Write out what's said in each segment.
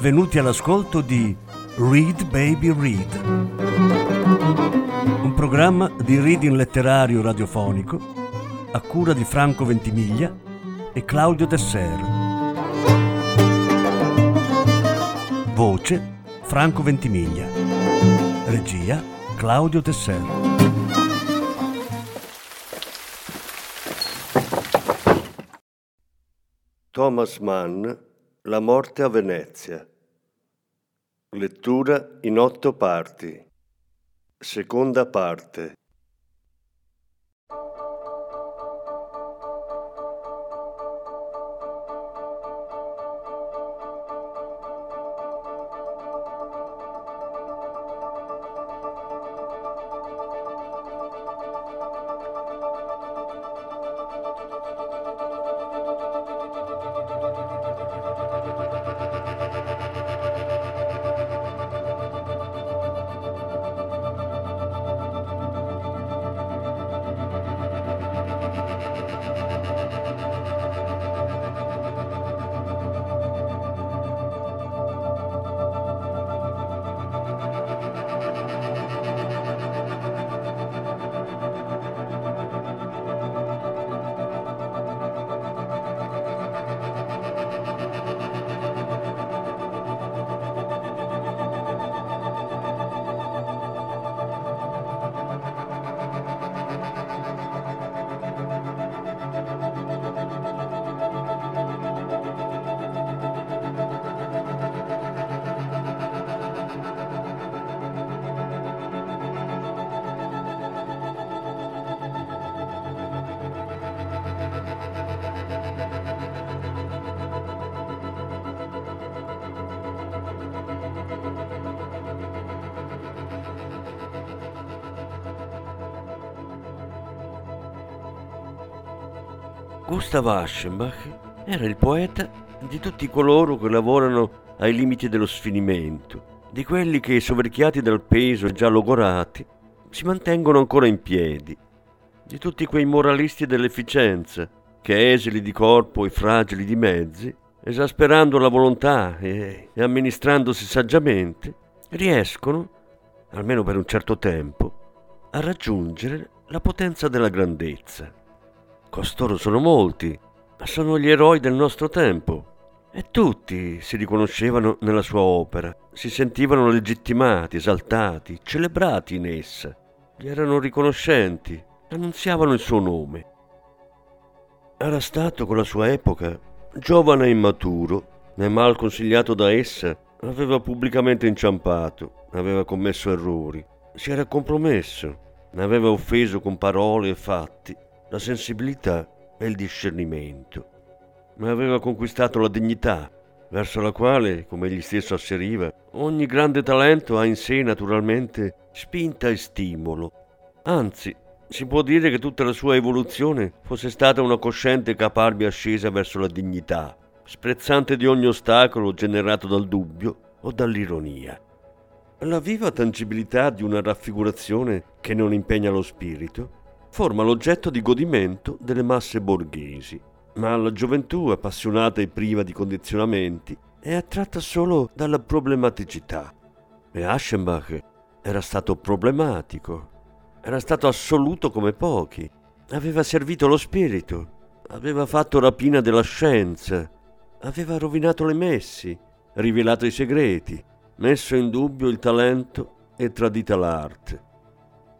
Benvenuti all'ascolto di Read Baby Read, un programma di reading letterario radiofonico a cura di Franco Ventimiglia e Claudio Desser. Voce Franco Ventimiglia. Regia Claudio Tesser. Thomas Mann La morte a Venezia. Lettura in otto parti. Seconda parte. Gustav Aschenbach era il poeta di tutti coloro che lavorano ai limiti dello sfinimento, di quelli che, soverchiati dal peso e già logorati, si mantengono ancora in piedi, di tutti quei moralisti dell'efficienza che, esili di corpo e fragili di mezzi, esasperando la volontà e, e amministrandosi saggiamente, riescono, almeno per un certo tempo, a raggiungere la potenza della grandezza. Costoro sono molti, ma sono gli eroi del nostro tempo. E tutti si riconoscevano nella sua opera, si sentivano legittimati, esaltati, celebrati in essa. Gli erano riconoscenti, annunziavano il suo nome. Era stato con la sua epoca giovane e immaturo, né mal consigliato da essa, aveva pubblicamente inciampato, aveva commesso errori, si era compromesso, ne aveva offeso con parole e fatti la sensibilità e il discernimento, ma aveva conquistato la dignità, verso la quale, come egli stesso asseriva, ogni grande talento ha in sé naturalmente spinta e stimolo. Anzi, si può dire che tutta la sua evoluzione fosse stata una cosciente caparbia ascesa verso la dignità, sprezzante di ogni ostacolo generato dal dubbio o dall'ironia. La viva tangibilità di una raffigurazione che non impegna lo spirito forma l'oggetto di godimento delle masse borghesi, ma la gioventù appassionata e priva di condizionamenti è attratta solo dalla problematicità. E Aschenbach era stato problematico, era stato assoluto come pochi, aveva servito lo spirito, aveva fatto rapina della scienza, aveva rovinato le messi, rivelato i segreti, messo in dubbio il talento e tradita l'arte.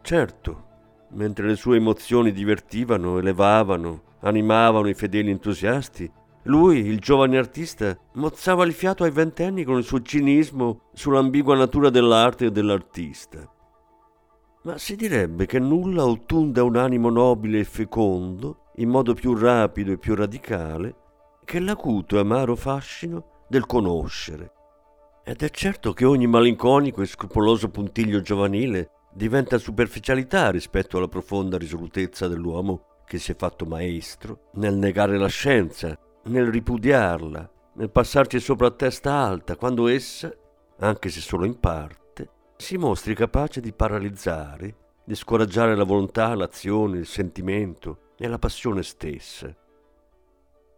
Certo, mentre le sue emozioni divertivano, elevavano, animavano i fedeli entusiasti, lui, il giovane artista, mozzava il fiato ai ventenni con il suo cinismo sull'ambigua natura dell'arte e dell'artista. Ma si direbbe che nulla ottunda un animo nobile e fecondo, in modo più rapido e più radicale, che l'acuto e amaro fascino del conoscere. Ed è certo che ogni malinconico e scrupoloso puntiglio giovanile diventa superficialità rispetto alla profonda risolutezza dell'uomo che si è fatto maestro nel negare la scienza, nel ripudiarla, nel passarci sopra a testa alta quando essa, anche se solo in parte, si mostri capace di paralizzare, di scoraggiare la volontà, l'azione, il sentimento e la passione stessa.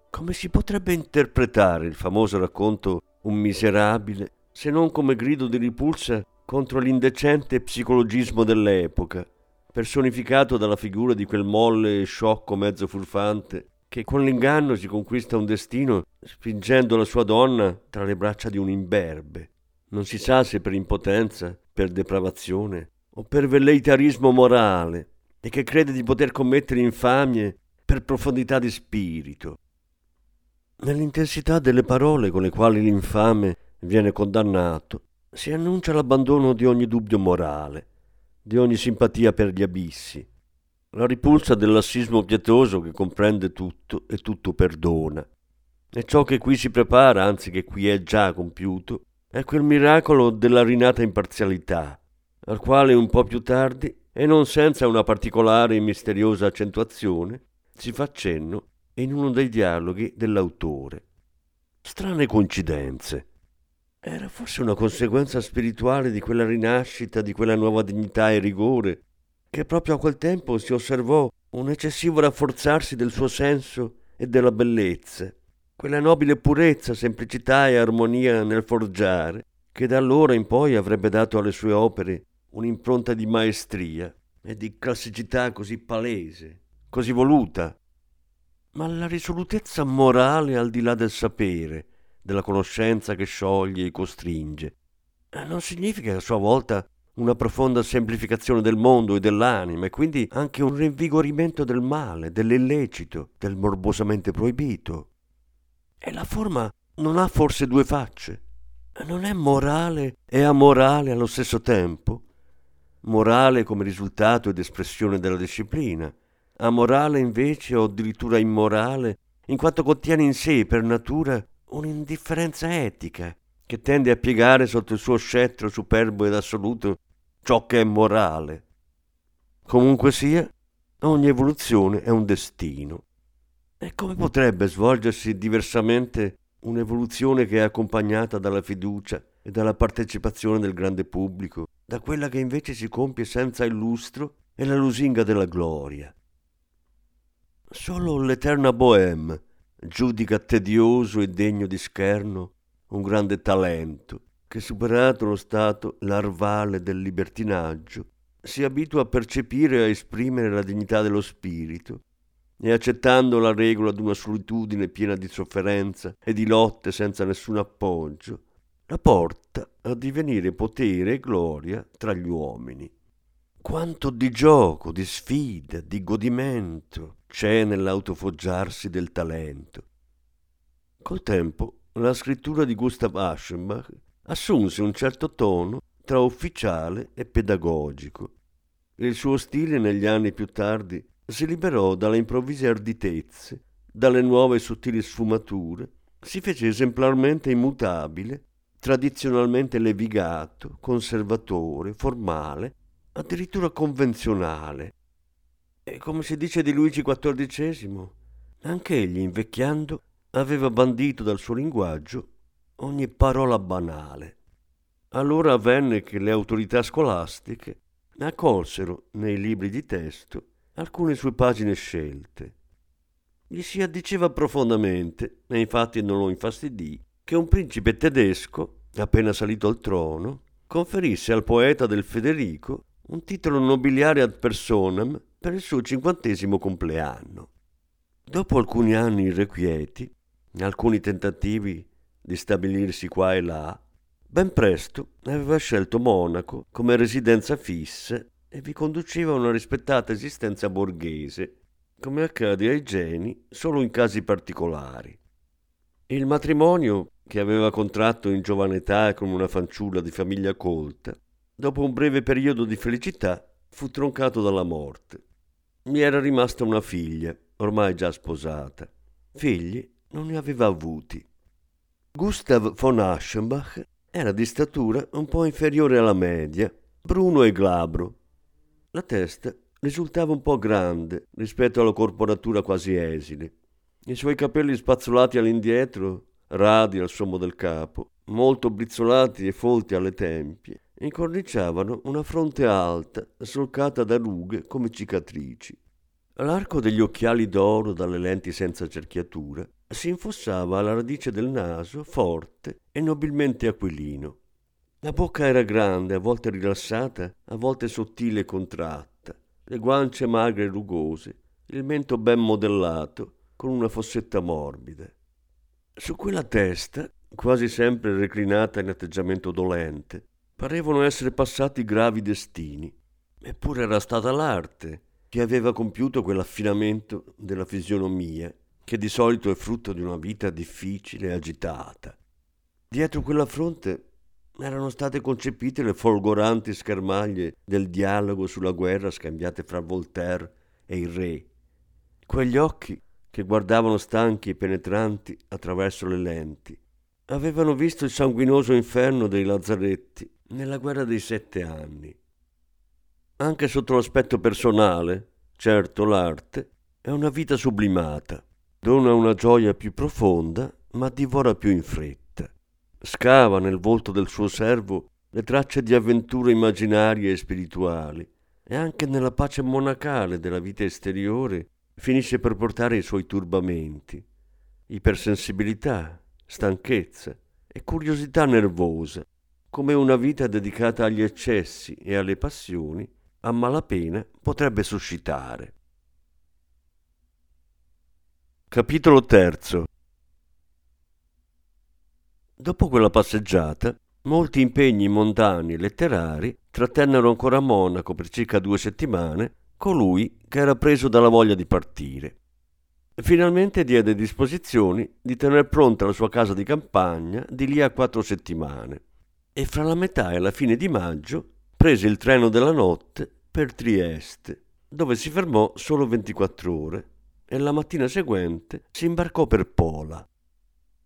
Come si potrebbe interpretare il famoso racconto un miserabile, se non come grido di ripulsa contro l'indecente psicologismo dell'epoca, personificato dalla figura di quel molle e sciocco mezzo furfante che con l'inganno si conquista un destino spingendo la sua donna tra le braccia di un imberbe. Non si sa se per impotenza, per depravazione o per velleitarismo morale e che crede di poter commettere infamie per profondità di spirito. Nell'intensità delle parole con le quali l'infame viene condannato, si annuncia l'abbandono di ogni dubbio morale, di ogni simpatia per gli abissi, la ripulsa del lassismo pietoso che comprende tutto e tutto perdona. E ciò che qui si prepara, anzi che qui è già compiuto, è quel miracolo della rinata imparzialità, al quale un po' più tardi, e non senza una particolare e misteriosa accentuazione, si fa cenno in uno dei dialoghi dell'autore. Strane coincidenze. Era forse una conseguenza spirituale di quella rinascita, di quella nuova dignità e rigore, che proprio a quel tempo si osservò un eccessivo rafforzarsi del suo senso e della bellezza, quella nobile purezza, semplicità e armonia nel forgiare, che da allora in poi avrebbe dato alle sue opere un'impronta di maestria e di classicità così palese, così voluta. Ma la risolutezza morale al di là del sapere, della conoscenza che scioglie e costringe, eh, non significa a sua volta una profonda semplificazione del mondo e dell'anima e quindi anche un rinvigorimento del male, dell'illecito, del morbosamente proibito. E la forma non ha forse due facce? Non è morale e amorale allo stesso tempo? morale come risultato ed espressione della disciplina, amorale invece o addirittura immorale, in quanto contiene in sé per natura un'indifferenza etica che tende a piegare sotto il suo scettro superbo ed assoluto ciò che è morale. Comunque sia, ogni evoluzione è un destino. E come potrebbe svolgersi diversamente un'evoluzione che è accompagnata dalla fiducia e dalla partecipazione del grande pubblico, da quella che invece si compie senza il lustro e la lusinga della gloria. Solo l'eterna Bohème giudica tedioso e degno di scherno un grande talento che, superato lo stato larvale del libertinaggio, si abitua a percepire e a esprimere la dignità dello spirito e accettando la regola d'una solitudine piena di sofferenza e di lotte senza nessun appoggio, la porta a divenire potere e gloria tra gli uomini. Quanto di gioco, di sfida, di godimento c'è nell'autofoggiarsi del talento. Col tempo la scrittura di Gustav Aschenbach assunse un certo tono tra ufficiale e pedagogico. Il suo stile negli anni più tardi si liberò dalle improvvise arditezze, dalle nuove sottili sfumature, si fece esemplarmente immutabile tradizionalmente levigato, conservatore, formale, addirittura convenzionale. E come si dice di Luigi XIV, anche egli, invecchiando, aveva bandito dal suo linguaggio ogni parola banale. Allora avvenne che le autorità scolastiche accolsero nei libri di testo alcune sue pagine scelte. Gli si addiceva profondamente, e infatti non lo infastidì, che un principe tedesco, appena salito al trono, conferisse al poeta del Federico un titolo nobiliare ad personam per il suo cinquantesimo compleanno. Dopo alcuni anni irrequieti, alcuni tentativi di stabilirsi qua e là, ben presto aveva scelto Monaco come residenza fissa e vi conduceva una rispettata esistenza borghese, come accade ai geni solo in casi particolari. Il matrimonio che aveva contratto in giovane età con una fanciulla di famiglia colta, dopo un breve periodo di felicità fu troncato dalla morte. Mi era rimasta una figlia, ormai già sposata. Figli non ne aveva avuti. Gustav von Aschenbach era di statura un po' inferiore alla media, bruno e glabro. La testa risultava un po' grande rispetto alla corporatura quasi esile. I suoi capelli spazzolati all'indietro radi al sommo del capo, molto brizzolati e folti alle tempie, incorniciavano una fronte alta, solcata da rughe come cicatrici. L'arco degli occhiali d'oro dalle lenti senza cerchiatura si infossava alla radice del naso, forte e nobilmente aquilino. La bocca era grande, a volte rilassata, a volte sottile e contratta, le guance magre e rugose, il mento ben modellato, con una fossetta morbida. Su quella testa, quasi sempre reclinata in atteggiamento dolente, parevano essere passati gravi destini. Eppure era stata l'arte che aveva compiuto quell'affinamento della fisionomia che di solito è frutto di una vita difficile e agitata. Dietro quella fronte erano state concepite le folgoranti schermaglie del dialogo sulla guerra scambiate fra Voltaire e il re. Quegli occhi che guardavano stanchi e penetranti attraverso le lenti avevano visto il sanguinoso inferno dei lazzaretti nella guerra dei sette anni. Anche sotto l'aspetto personale, certo l'arte è una vita sublimata, dona una gioia più profonda, ma divora più in fretta. Scava nel volto del suo servo le tracce di avventure immaginarie e spirituali. E anche nella pace monacale della vita esteriore finisce per portare i suoi turbamenti, ipersensibilità, stanchezza e curiosità nervosa, come una vita dedicata agli eccessi e alle passioni a malapena potrebbe suscitare. Capitolo terzo Dopo quella passeggiata, molti impegni mondani e letterari trattennero ancora a Monaco per circa due settimane colui che era preso dalla voglia di partire. Finalmente diede disposizioni di tener pronta la sua casa di campagna di lì a quattro settimane e fra la metà e la fine di maggio prese il treno della notte per Trieste, dove si fermò solo 24 ore e la mattina seguente si imbarcò per Pola.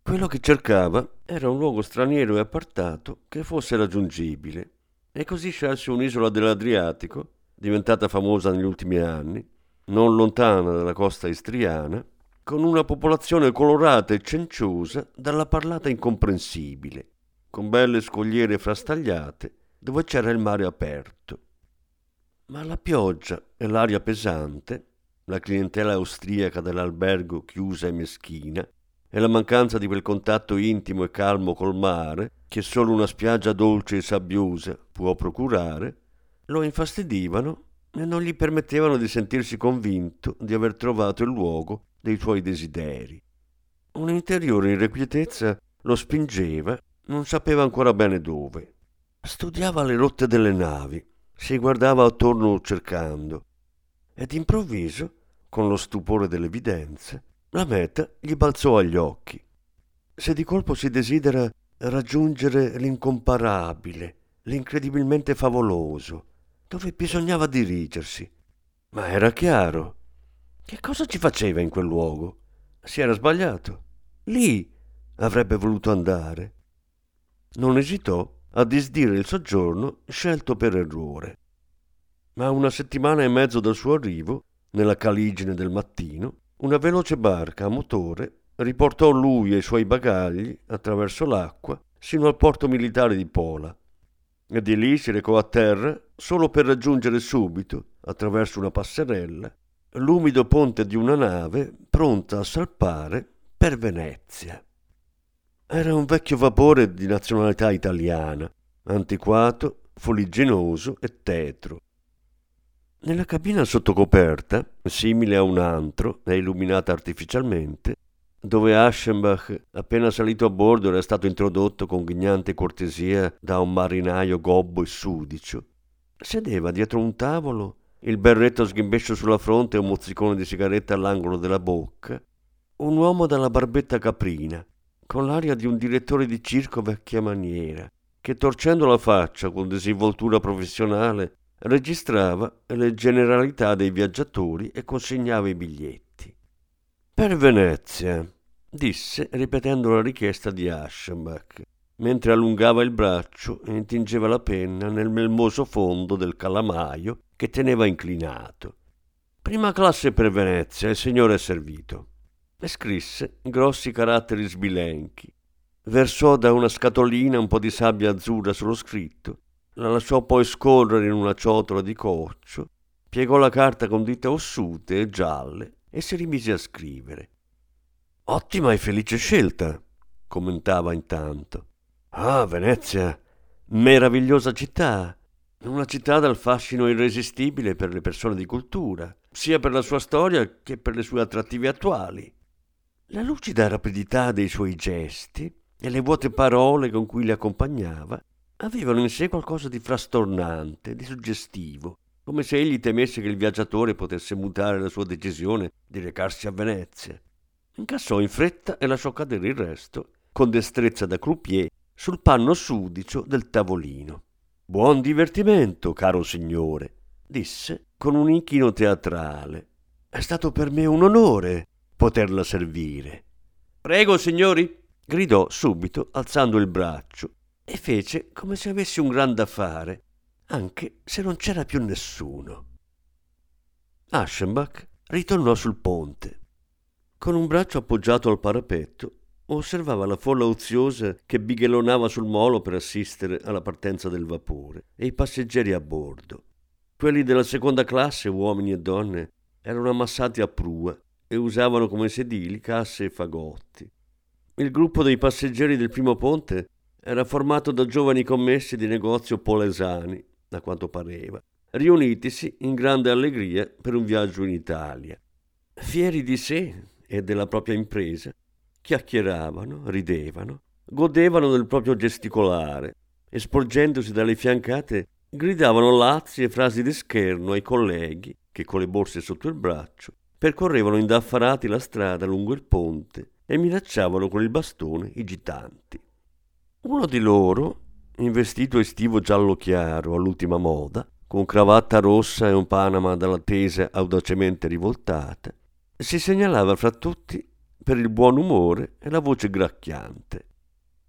Quello che cercava era un luogo straniero e appartato che fosse raggiungibile e così scelse un'isola dell'Adriatico, diventata famosa negli ultimi anni, non lontana dalla costa istriana, con una popolazione colorata e cenciosa dalla parlata incomprensibile, con belle scogliere frastagliate dove c'era il mare aperto. Ma la pioggia e l'aria pesante, la clientela austriaca dell'albergo chiusa e meschina, e la mancanza di quel contatto intimo e calmo col mare che solo una spiaggia dolce e sabbiosa può procurare, lo infastidivano e non gli permettevano di sentirsi convinto di aver trovato il luogo dei suoi desideri. Un'interiore irrequietezza lo spingeva, non sapeva ancora bene dove. Studiava le rotte delle navi, si guardava attorno cercando, ed improvviso, con lo stupore dell'evidenza, la meta gli balzò agli occhi. Se di colpo si desidera raggiungere l'incomparabile, l'incredibilmente favoloso, dove bisognava dirigersi. Ma era chiaro. Che cosa ci faceva in quel luogo? Si era sbagliato. Lì avrebbe voluto andare. Non esitò a disdire il soggiorno scelto per errore. Ma una settimana e mezzo dal suo arrivo, nella caligine del mattino, una veloce barca a motore riportò lui e i suoi bagagli attraverso l'acqua sino al porto militare di Pola e di lì si recò a terra solo per raggiungere subito, attraverso una passerella, l'umido ponte di una nave pronta a salpare per Venezia. Era un vecchio vapore di nazionalità italiana, antiquato, fuligginoso e tetro, nella cabina sottocoperta, simile a un antro e illuminata artificialmente, dove Aschenbach, appena salito a bordo, era stato introdotto con ghignante cortesia da un marinaio gobbo e sudicio, sedeva dietro un tavolo, il berretto sghimbescio sulla fronte e un mozzicone di sigaretta all'angolo della bocca, un uomo dalla barbetta caprina, con l'aria di un direttore di circo vecchia maniera, che torcendo la faccia con disinvoltura professionale registrava le generalità dei viaggiatori e consegnava i biglietti. Per Venezia, disse ripetendo la richiesta di Aschenbach, mentre allungava il braccio e intingeva la penna nel melmoso fondo del calamaio che teneva inclinato. Prima classe per Venezia, il signore è servito. E scrisse grossi caratteri sbilenchi. Versò da una scatolina un po' di sabbia azzurra sullo scritto la lasciò poi scorrere in una ciotola di coccio, piegò la carta con dita ossute e gialle e si rimise a scrivere. Ottima e felice scelta, commentava intanto. Ah, Venezia, meravigliosa città, una città dal fascino irresistibile per le persone di cultura, sia per la sua storia che per le sue attrattive attuali. La lucida rapidità dei suoi gesti e le vuote parole con cui li accompagnava avevano in sé qualcosa di frastornante, di suggestivo, come se egli temesse che il viaggiatore potesse mutare la sua decisione di recarsi a Venezia. Incassò in fretta e lasciò cadere il resto, con destrezza da croupier, sul panno sudicio del tavolino. Buon divertimento, caro signore, disse con un inchino teatrale. È stato per me un onore poterla servire. Prego, signori, gridò subito, alzando il braccio, e fece come se avesse un gran da fare, anche se non c'era più nessuno. Aschenbach ritornò sul ponte. Con un braccio appoggiato al parapetto, osservava la folla oziosa che bighelonava sul molo per assistere alla partenza del vapore e i passeggeri a bordo. Quelli della seconda classe, uomini e donne, erano ammassati a prua e usavano come sedili casse e fagotti. Il gruppo dei passeggeri del primo ponte era formato da giovani commessi di negozio polesani, da quanto pareva, riunitisi in grande allegria per un viaggio in Italia. Fieri di sé e della propria impresa, chiacchieravano, ridevano, godevano del proprio gesticolare e sporgendosi dalle fiancate gridavano lazzi e frasi di scherno ai colleghi che con le borse sotto il braccio percorrevano indaffarati la strada lungo il ponte e minacciavano con il bastone i gitanti. Uno di loro, in vestito estivo giallo chiaro all'ultima moda, con cravatta rossa e un panama dalla tesa audacemente rivoltata, si segnalava fra tutti per il buon umore e la voce gracchiante.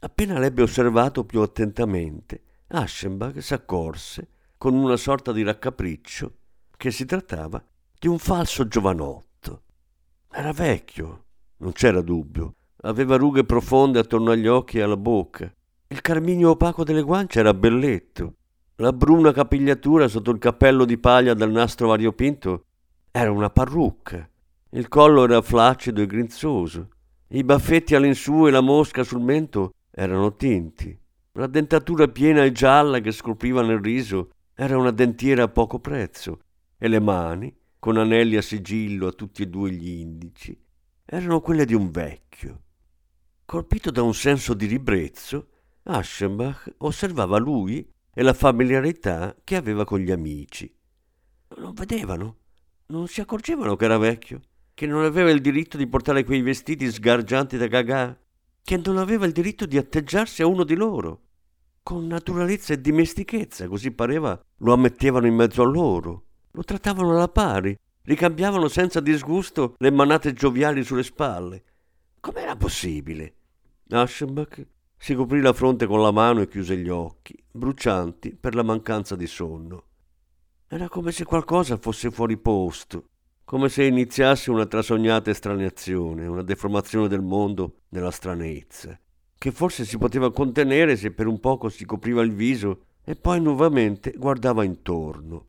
Appena l'ebbe osservato più attentamente, Aschenbach s'accorse, con una sorta di raccapriccio, che si trattava di un falso giovanotto. Era vecchio, non c'era dubbio, aveva rughe profonde attorno agli occhi e alla bocca. Il carminio opaco delle guance era belletto. La bruna capigliatura sotto il cappello di paglia dal nastro variopinto era una parrucca il collo era flaccido e grinzoso. I baffetti all'insù e la mosca sul mento erano tinti. La dentatura piena e gialla che scopriva nel riso era una dentiera a poco prezzo e le mani, con anelli a sigillo a tutti e due gli indici, erano quelle di un vecchio. Colpito da un senso di ribrezzo, Aschenbach osservava lui e la familiarità che aveva con gli amici. Non vedevano, non si accorgevano che era vecchio che non aveva il diritto di portare quei vestiti sgargianti da gagà, che non aveva il diritto di atteggiarsi a uno di loro. Con naturalezza e dimestichezza, così pareva, lo ammettevano in mezzo a loro, lo trattavano alla pari, ricambiavano senza disgusto le manate gioviali sulle spalle. Com'era possibile? Aschenbach si coprì la fronte con la mano e chiuse gli occhi, brucianti per la mancanza di sonno. Era come se qualcosa fosse fuori posto, come se iniziasse una trasognata estraneazione, una deformazione del mondo nella stranezza, che forse si poteva contenere se per un poco si copriva il viso e poi nuovamente guardava intorno.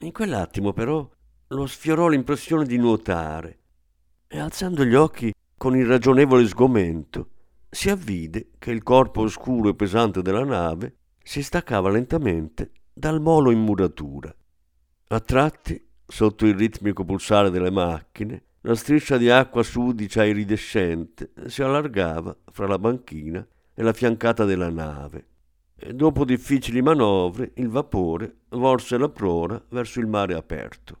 In quell'attimo però lo sfiorò l'impressione di nuotare e alzando gli occhi con irragionevole sgomento si avvide che il corpo oscuro e pesante della nave si staccava lentamente dal molo in muratura. A tratti Sotto il ritmico pulsare delle macchine, la striscia di acqua sudicia e iridescente si allargava fra la banchina e la fiancata della nave. E dopo difficili manovre, il vapore volse la prora verso il mare aperto.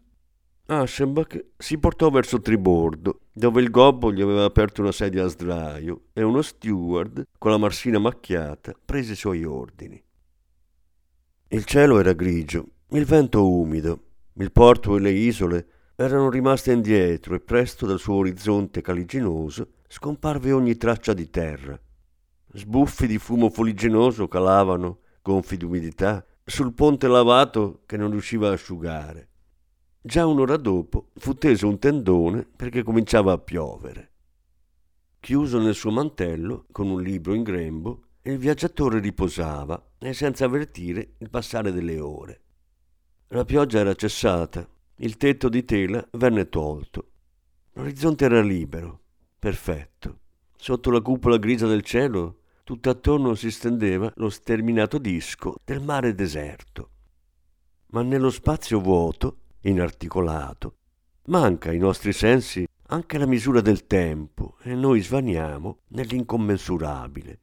Aschenbach si portò verso tribordo, dove il gobbo gli aveva aperto una sedia a sdraio e uno steward, con la marsina macchiata, prese i suoi ordini. Il cielo era grigio, il vento umido, il porto e le isole erano rimaste indietro e presto dal suo orizzonte caliginoso scomparve ogni traccia di terra. Sbuffi di fumo fuligginoso calavano, gonfi d'umidità, sul ponte lavato che non riusciva a asciugare. Già un'ora dopo fu teso un tendone perché cominciava a piovere. Chiuso nel suo mantello, con un libro in grembo, il viaggiatore riposava e senza avvertire il passare delle ore. La pioggia era cessata, il tetto di tela venne tolto. L'orizzonte era libero, perfetto. Sotto la cupola grigia del cielo, tutto attorno si stendeva lo sterminato disco del mare deserto. Ma nello spazio vuoto, inarticolato, manca ai nostri sensi anche la misura del tempo e noi svaniamo nell'incommensurabile.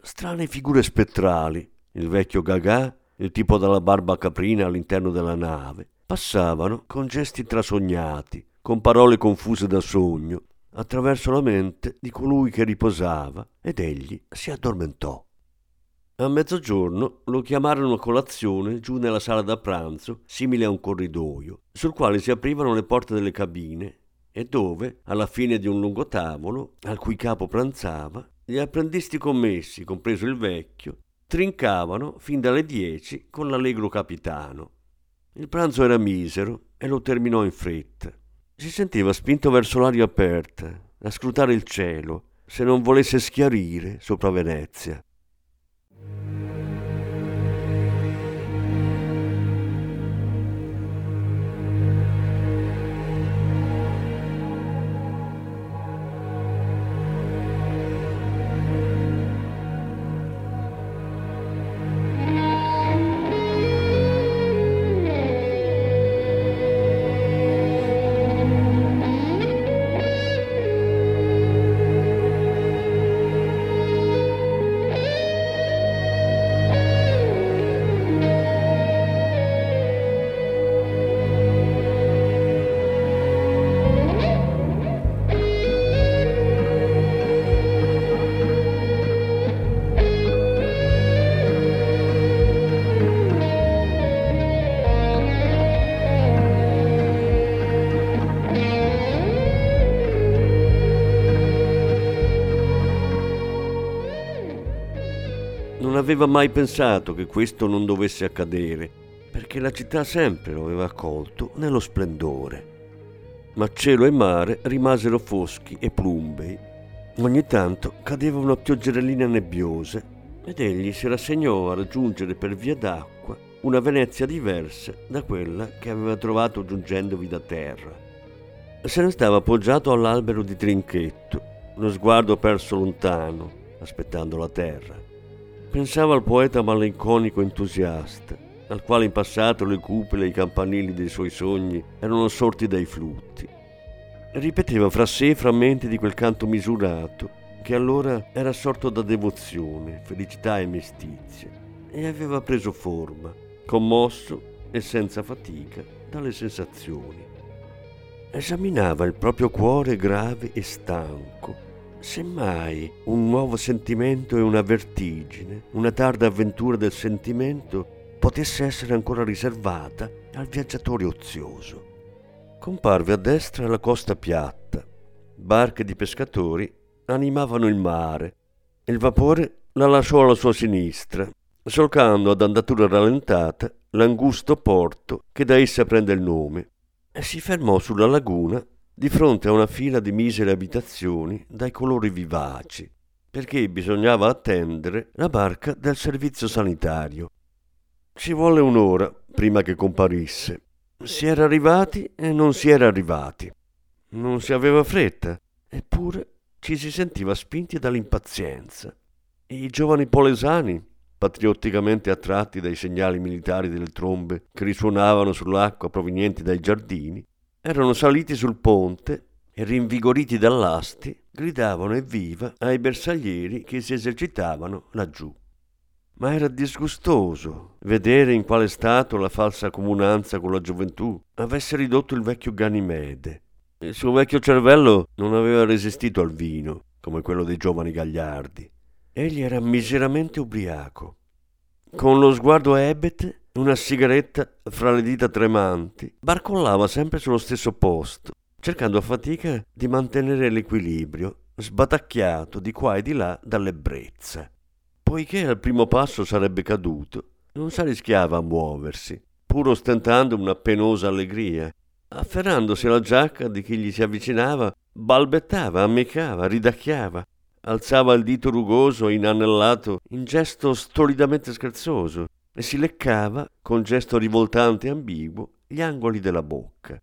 Strane figure spettrali, il vecchio Gagà, il tipo dalla barba caprina all'interno della nave, passavano con gesti trasognati, con parole confuse da sogno, attraverso la mente di colui che riposava ed egli si addormentò. A mezzogiorno lo chiamarono a colazione giù nella sala da pranzo, simile a un corridoio, sul quale si aprivano le porte delle cabine e dove, alla fine di un lungo tavolo, al cui capo pranzava, gli apprendisti commessi, compreso il vecchio, trincavano fin dalle dieci con l'allegro capitano. Il pranzo era misero e lo terminò in fretta. Si sentiva spinto verso l'aria aperta, a scrutare il cielo, se non volesse schiarire sopra Venezia. Aveva mai pensato che questo non dovesse accadere, perché la città sempre lo aveva accolto nello splendore. Ma cielo e mare rimasero foschi e plumbei. Ogni tanto cadeva una pioggerellina nebbiosa ed egli si rassegnò a raggiungere per via d'acqua una Venezia diversa da quella che aveva trovato giungendovi da terra. Se ne stava appoggiato all'albero di trinchetto, lo sguardo perso lontano, aspettando la terra. Pensava al poeta malinconico entusiasta, al quale in passato le cupole e i campanili dei suoi sogni erano sorti dai flutti. Ripeteva fra sé frammenti di quel canto misurato, che allora era sorto da devozione, felicità e mestizia, e aveva preso forma, commosso e senza fatica dalle sensazioni. Esaminava il proprio cuore grave e stanco, Semmai un nuovo sentimento e una vertigine, una tarda avventura del sentimento potesse essere ancora riservata al viaggiatore ozioso. Comparve a destra la costa piatta. Barche di pescatori animavano il mare. Il vapore la lasciò alla sua sinistra, solcando ad andatura rallentata l'angusto porto che da essa prende il nome, e si fermò sulla laguna di fronte a una fila di misere abitazioni dai colori vivaci, perché bisognava attendere la barca del servizio sanitario. Ci volle un'ora prima che comparisse. Si era arrivati e non si era arrivati. Non si aveva fretta, eppure ci si sentiva spinti dall'impazienza. I giovani polesani, patriotticamente attratti dai segnali militari delle trombe che risuonavano sull'acqua provenienti dai giardini, erano saliti sul ponte e rinvigoriti dall'asti gridavano evviva ai bersaglieri che si esercitavano laggiù. Ma era disgustoso vedere in quale stato la falsa comunanza con la gioventù avesse ridotto il vecchio Ganimede. Il suo vecchio cervello non aveva resistito al vino, come quello dei giovani gagliardi. Egli era miseramente ubriaco. Con lo sguardo ebete una sigaretta fra le dita tremanti, barcollava sempre sullo stesso posto, cercando a fatica di mantenere l'equilibrio, sbatacchiato di qua e di là dall'ebbrezza. Poiché al primo passo sarebbe caduto, non s'arrischiava a muoversi, pur ostentando una penosa allegria. Afferrandosi alla giacca di chi gli si avvicinava, balbettava, ammicava, ridacchiava, alzava il dito rugoso e inanellato in gesto stolidamente scherzoso e si leccava, con gesto rivoltante e ambiguo, gli angoli della bocca.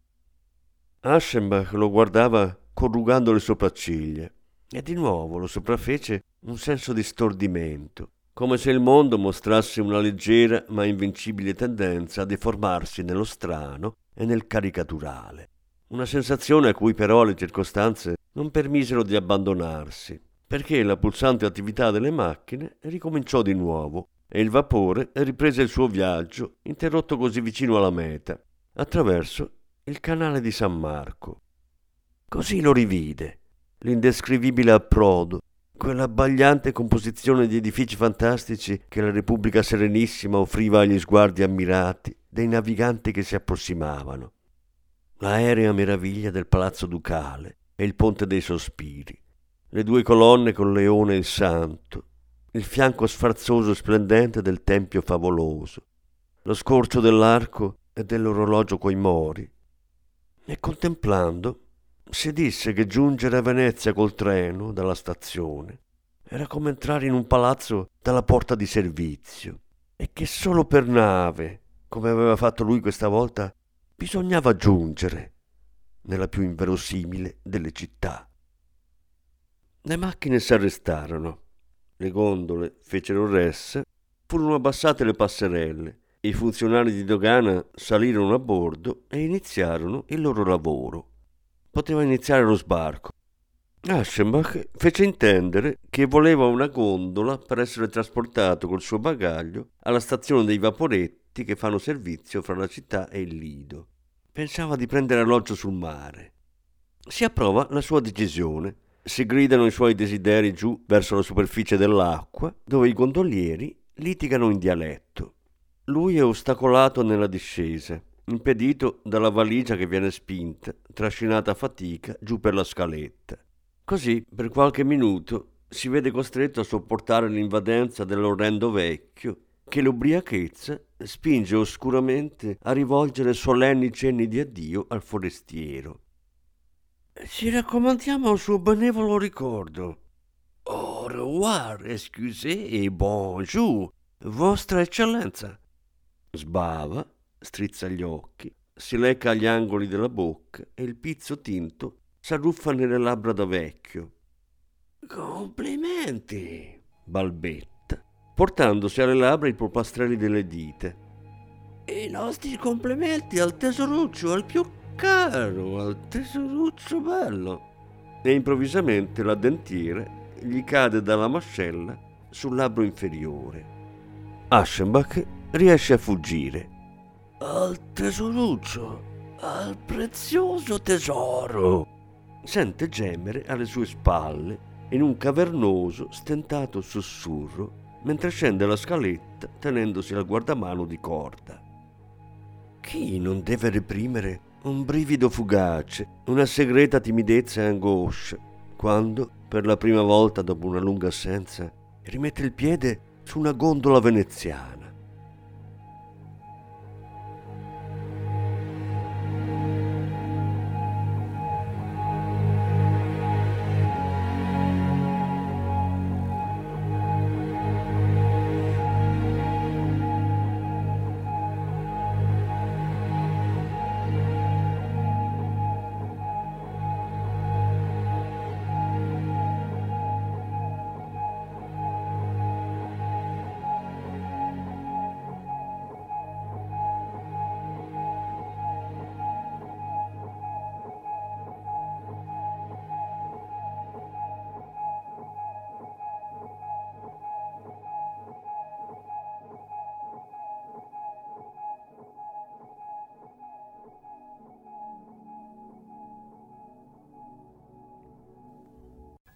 Aschenbach lo guardava corrugando le sopracciglia. E di nuovo lo sopraffece un senso di stordimento, come se il mondo mostrasse una leggera ma invincibile tendenza a deformarsi nello strano e nel caricaturale. Una sensazione a cui però le circostanze non permisero di abbandonarsi, perché la pulsante attività delle macchine ricominciò di nuovo e il vapore riprese il suo viaggio, interrotto così vicino alla meta, attraverso il canale di San Marco. Così lo rivide, l'indescrivibile approdo, quell'abbagliante composizione di edifici fantastici che la Repubblica Serenissima offriva agli sguardi ammirati dei naviganti che si approssimavano. L'aerea meraviglia del Palazzo Ducale e il Ponte dei Sospiri, le due colonne con Leone e il Santo, il fianco sfarzoso e splendente del Tempio favoloso, lo scorcio dell'arco e dell'orologio coi mori. E contemplando, si disse che giungere a Venezia col treno dalla stazione era come entrare in un palazzo dalla porta di servizio e che solo per nave, come aveva fatto lui questa volta, bisognava giungere nella più inverosimile delle città. Le macchine si arrestarono, le gondole fecero ressa, furono abbassate le passerelle, i funzionari di dogana salirono a bordo e iniziarono il loro lavoro poteva iniziare lo sbarco. Aschenbach fece intendere che voleva una gondola per essere trasportato col suo bagaglio alla stazione dei vaporetti che fanno servizio fra la città e il lido. Pensava di prendere alloggio sul mare. Si approva la sua decisione. Si gridano i suoi desideri giù verso la superficie dell'acqua, dove i gondolieri litigano in dialetto. Lui è ostacolato nella discesa impedito dalla valigia che viene spinta, trascinata a fatica giù per la scaletta. Così, per qualche minuto, si vede costretto a sopportare l'invadenza dell'orrendo vecchio che l'ubriachezza spinge oscuramente a rivolgere solenni cenni di addio al forestiero. Ci raccomandiamo al suo benevolo ricordo. Au revoir, excusez et bonjour, Vostra Eccellenza. Sbava strizza gli occhi, si lecca agli angoli della bocca e il pizzo tinto s'arruffa nelle labbra da vecchio. Complimenti, balbetta, portandosi alle labbra i polpastrelli delle dita. I nostri complimenti al tesoruccio, al più caro, al tesoruccio bello. E improvvisamente la dentiera gli cade dalla mascella sul labbro inferiore. Aschenbach riesce a fuggire al tesoruccio, al prezioso tesoro. Sente gemere alle sue spalle in un cavernoso, stentato sussurro mentre scende la scaletta tenendosi al guardamano di corda. Chi non deve reprimere un brivido fugace, una segreta timidezza e angoscia, quando, per la prima volta dopo una lunga assenza, rimette il piede su una gondola veneziana?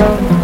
Thank you.